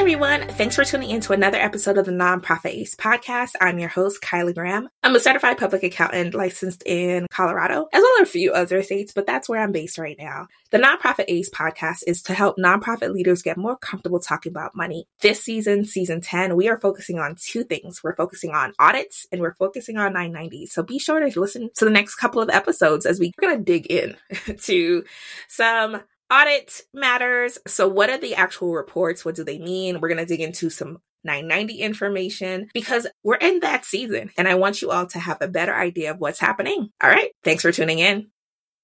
everyone. Thanks for tuning in to another episode of the Nonprofit Ace podcast. I'm your host, Kylie Graham. I'm a certified public accountant licensed in Colorado, as well as a few other states, but that's where I'm based right now. The Nonprofit Ace podcast is to help nonprofit leaders get more comfortable talking about money. This season, season 10, we are focusing on two things. We're focusing on audits and we're focusing on 990. So be sure to listen to the next couple of episodes as we're going to dig in to some audit matters. So, what are the actual reports? What do they mean? We're going to dig into some 990 information because we're in that season and I want you all to have a better idea of what's happening. All right. Thanks for tuning in.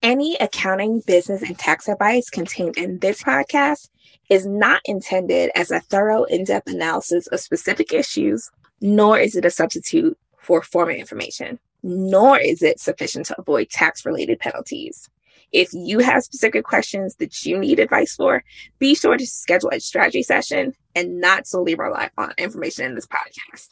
Any accounting, business, and tax advice contained in this podcast is not intended as a thorough, in depth analysis of specific issues, nor is it a substitute for formal information, nor is it sufficient to avoid tax related penalties. If you have specific questions that you need advice for, be sure to schedule a strategy session and not solely rely on information in this podcast.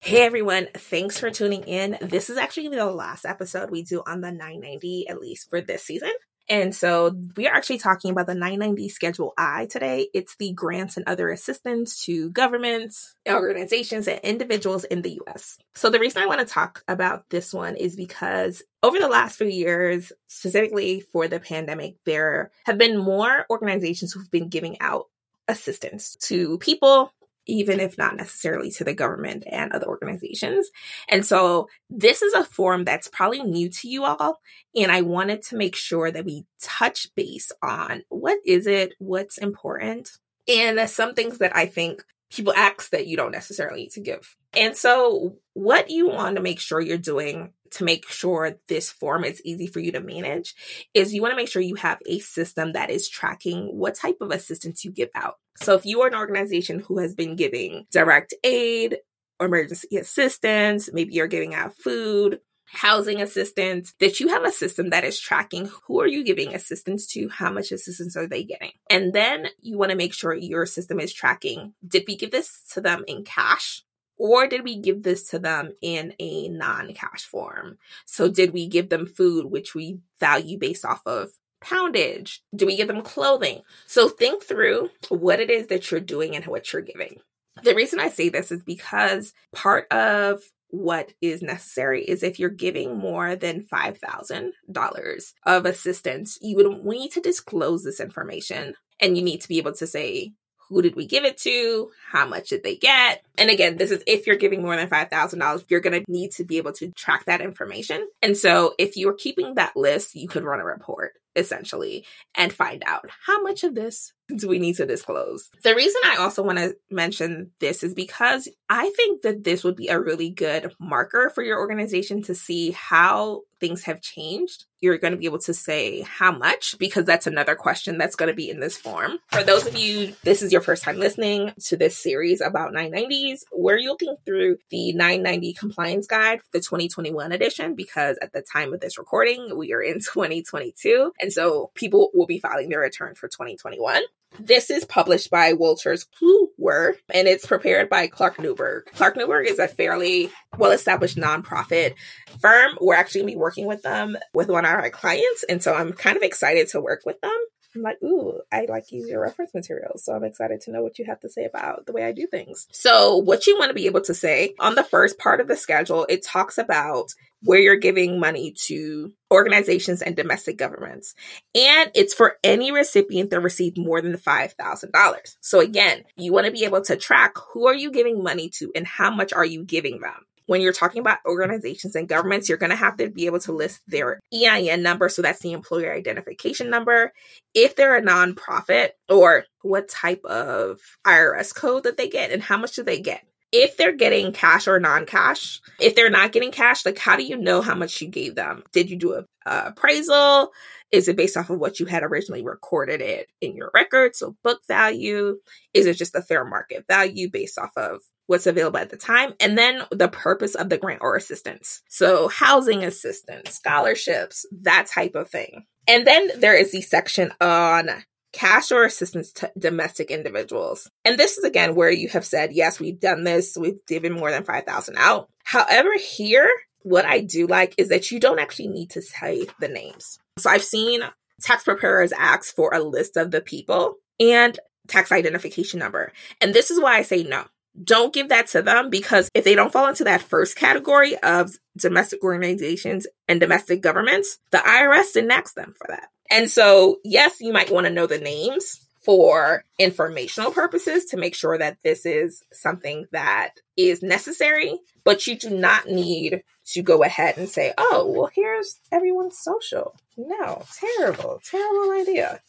Hey everyone, thanks for tuning in. This is actually the last episode we do on the 990, at least for this season. And so we are actually talking about the 990 Schedule I today. It's the grants and other assistance to governments, organizations, and individuals in the US. So the reason I want to talk about this one is because over the last few years, specifically for the pandemic, there have been more organizations who've been giving out assistance to people even if not necessarily to the government and other organizations. And so this is a forum that's probably new to you all. And I wanted to make sure that we touch base on what is it, what's important, and some things that I think people ask that you don't necessarily need to give. And so what you want to make sure you're doing to make sure this form is easy for you to manage is you want to make sure you have a system that is tracking what type of assistance you give out. So if you are an organization who has been giving direct aid emergency assistance, maybe you're giving out food, housing assistance, that you have a system that is tracking who are you giving assistance to, how much assistance are they getting? And then you want to make sure your system is tracking, did we give this to them in cash? Or did we give this to them in a non cash form? So, did we give them food, which we value based off of poundage? Do we give them clothing? So, think through what it is that you're doing and what you're giving. The reason I say this is because part of what is necessary is if you're giving more than $5,000 of assistance, you would need to disclose this information and you need to be able to say, who did we give it to? How much did they get? And again, this is if you're giving more than $5,000, you're going to need to be able to track that information. And so if you're keeping that list, you could run a report essentially and find out how much of this do we need to disclose. The reason I also want to mention this is because I think that this would be a really good marker for your organization to see how things have changed. You're going to be able to say how much because that's another question that's going to be in this form. For those of you, this is your first time listening to this series about 990s. We're looking through the 990 compliance guide, the 2021 edition, because at the time of this recording, we are in 2022. And so people will be filing their return for 2021. This is published by Wolters Kluwer and it's prepared by Clark Nuber. Clark Nuber is a fairly well established nonprofit firm. We're actually going to be working with them with one of our clients. And so I'm kind of excited to work with them. I'm like, ooh, I like use your reference materials. So I'm excited to know what you have to say about the way I do things. So, what you want to be able to say on the first part of the schedule, it talks about where you're giving money to organizations and domestic governments. And it's for any recipient that received more than $5,000. So again, you want to be able to track who are you giving money to and how much are you giving them when you're talking about organizations and governments, you're going to have to be able to list their EIN number. So that's the employer identification number. If they're a nonprofit or what type of IRS code that they get and how much do they get if they're getting cash or non-cash if they're not getting cash like how do you know how much you gave them did you do a, a appraisal is it based off of what you had originally recorded it in your record so book value is it just a fair market value based off of what's available at the time and then the purpose of the grant or assistance so housing assistance scholarships that type of thing and then there is the section on cash or assistance to domestic individuals. And this is again where you have said, yes, we've done this, we've given more than 5,000 out. However, here, what I do like is that you don't actually need to say the names. So I've seen tax preparers ask for a list of the people. And tax identification number. And this is why I say no. Don't give that to them because if they don't fall into that first category of domestic organizations and domestic governments, the IRS ask them for that. And so, yes, you might want to know the names for informational purposes to make sure that this is something that is necessary, but you do not need to go ahead and say, oh, well, here's everyone's social. No, terrible, terrible idea.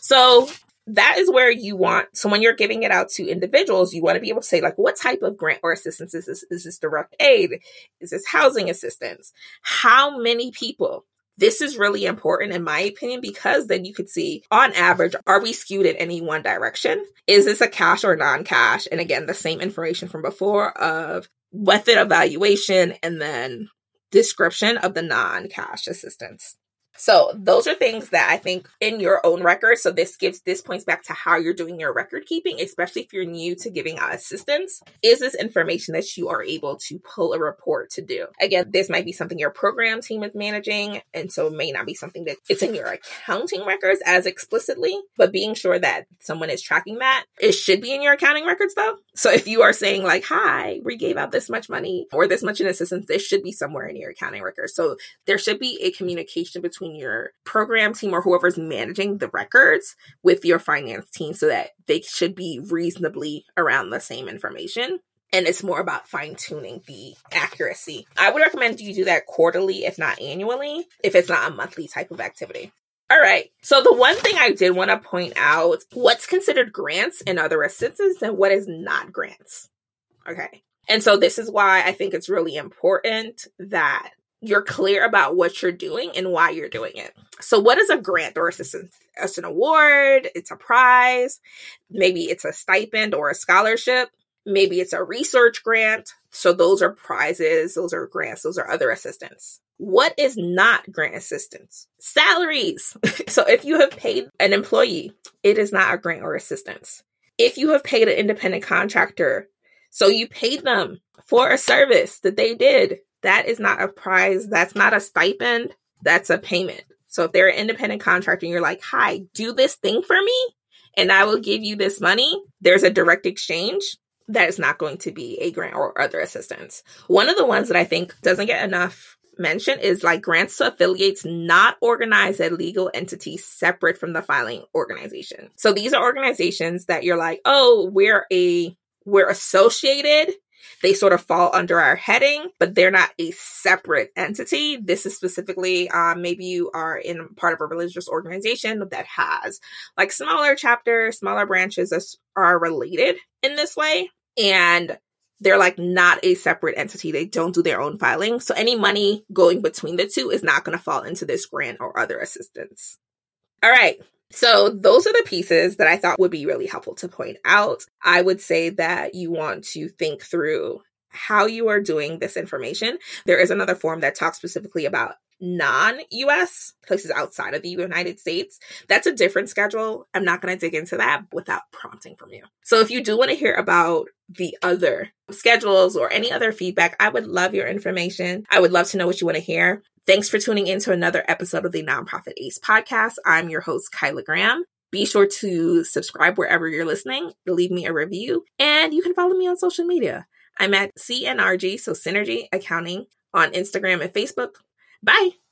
So that is where you want so when you're giving it out to individuals you want to be able to say like what type of grant or assistance is this is this direct aid is this housing assistance how many people this is really important in my opinion because then you could see on average, are we skewed in any one direction? Is this a cash or non cash? And again, the same information from before of method evaluation and then description of the non cash assistance. So those are things that I think in your own record. So this gives this points back to how you're doing your record keeping, especially if you're new to giving out assistance. Is this information that you are able to pull a report to do? Again, this might be something your program team is managing, and so it may not be something that it's in your accounting records as explicitly, but being sure that someone is tracking that. It should be in your accounting records though. So if you are saying like, hi, we gave out this much money or this much in assistance, this should be somewhere in your accounting records. So there should be a communication between between your program team or whoever's managing the records with your finance team so that they should be reasonably around the same information and it's more about fine tuning the accuracy. I would recommend you do that quarterly, if not annually, if it's not a monthly type of activity. All right. So the one thing I did want to point out what's considered grants and other assistance and what is not grants. Okay. And so this is why I think it's really important that you're clear about what you're doing and why you're doing it. So, what is a grant or assistance? It's an award, it's a prize, maybe it's a stipend or a scholarship, maybe it's a research grant. So, those are prizes, those are grants, those are other assistance. What is not grant assistance? Salaries. so, if you have paid an employee, it is not a grant or assistance. If you have paid an independent contractor, so you paid them for a service that they did, that is not a prize. That's not a stipend. That's a payment. So if they're an independent contractor and you're like, hi, do this thing for me and I will give you this money, there's a direct exchange. That is not going to be a grant or other assistance. One of the ones that I think doesn't get enough mention is like grants to affiliates not organized at legal entities separate from the filing organization. So these are organizations that you're like, oh, we're a we're associated they sort of fall under our heading, but they're not a separate entity. This is specifically, um, maybe you are in part of a religious organization that has like smaller chapters, smaller branches that are related in this way. And they're like not a separate entity. They don't do their own filing. So any money going between the two is not going to fall into this grant or other assistance. All right. So those are the pieces that I thought would be really helpful to point out. I would say that you want to think through how you are doing this information. There is another form that talks specifically about non US places outside of the United States. That's a different schedule. I'm not going to dig into that without prompting from you. So if you do want to hear about the other schedules or any other feedback, I would love your information. I would love to know what you want to hear. Thanks for tuning in to another episode of the Nonprofit Ace podcast. I'm your host, Kyla Graham. Be sure to subscribe wherever you're listening, leave me a review, and you can follow me on social media. I'm at CNRG, so Synergy Accounting, on Instagram and Facebook. Bye.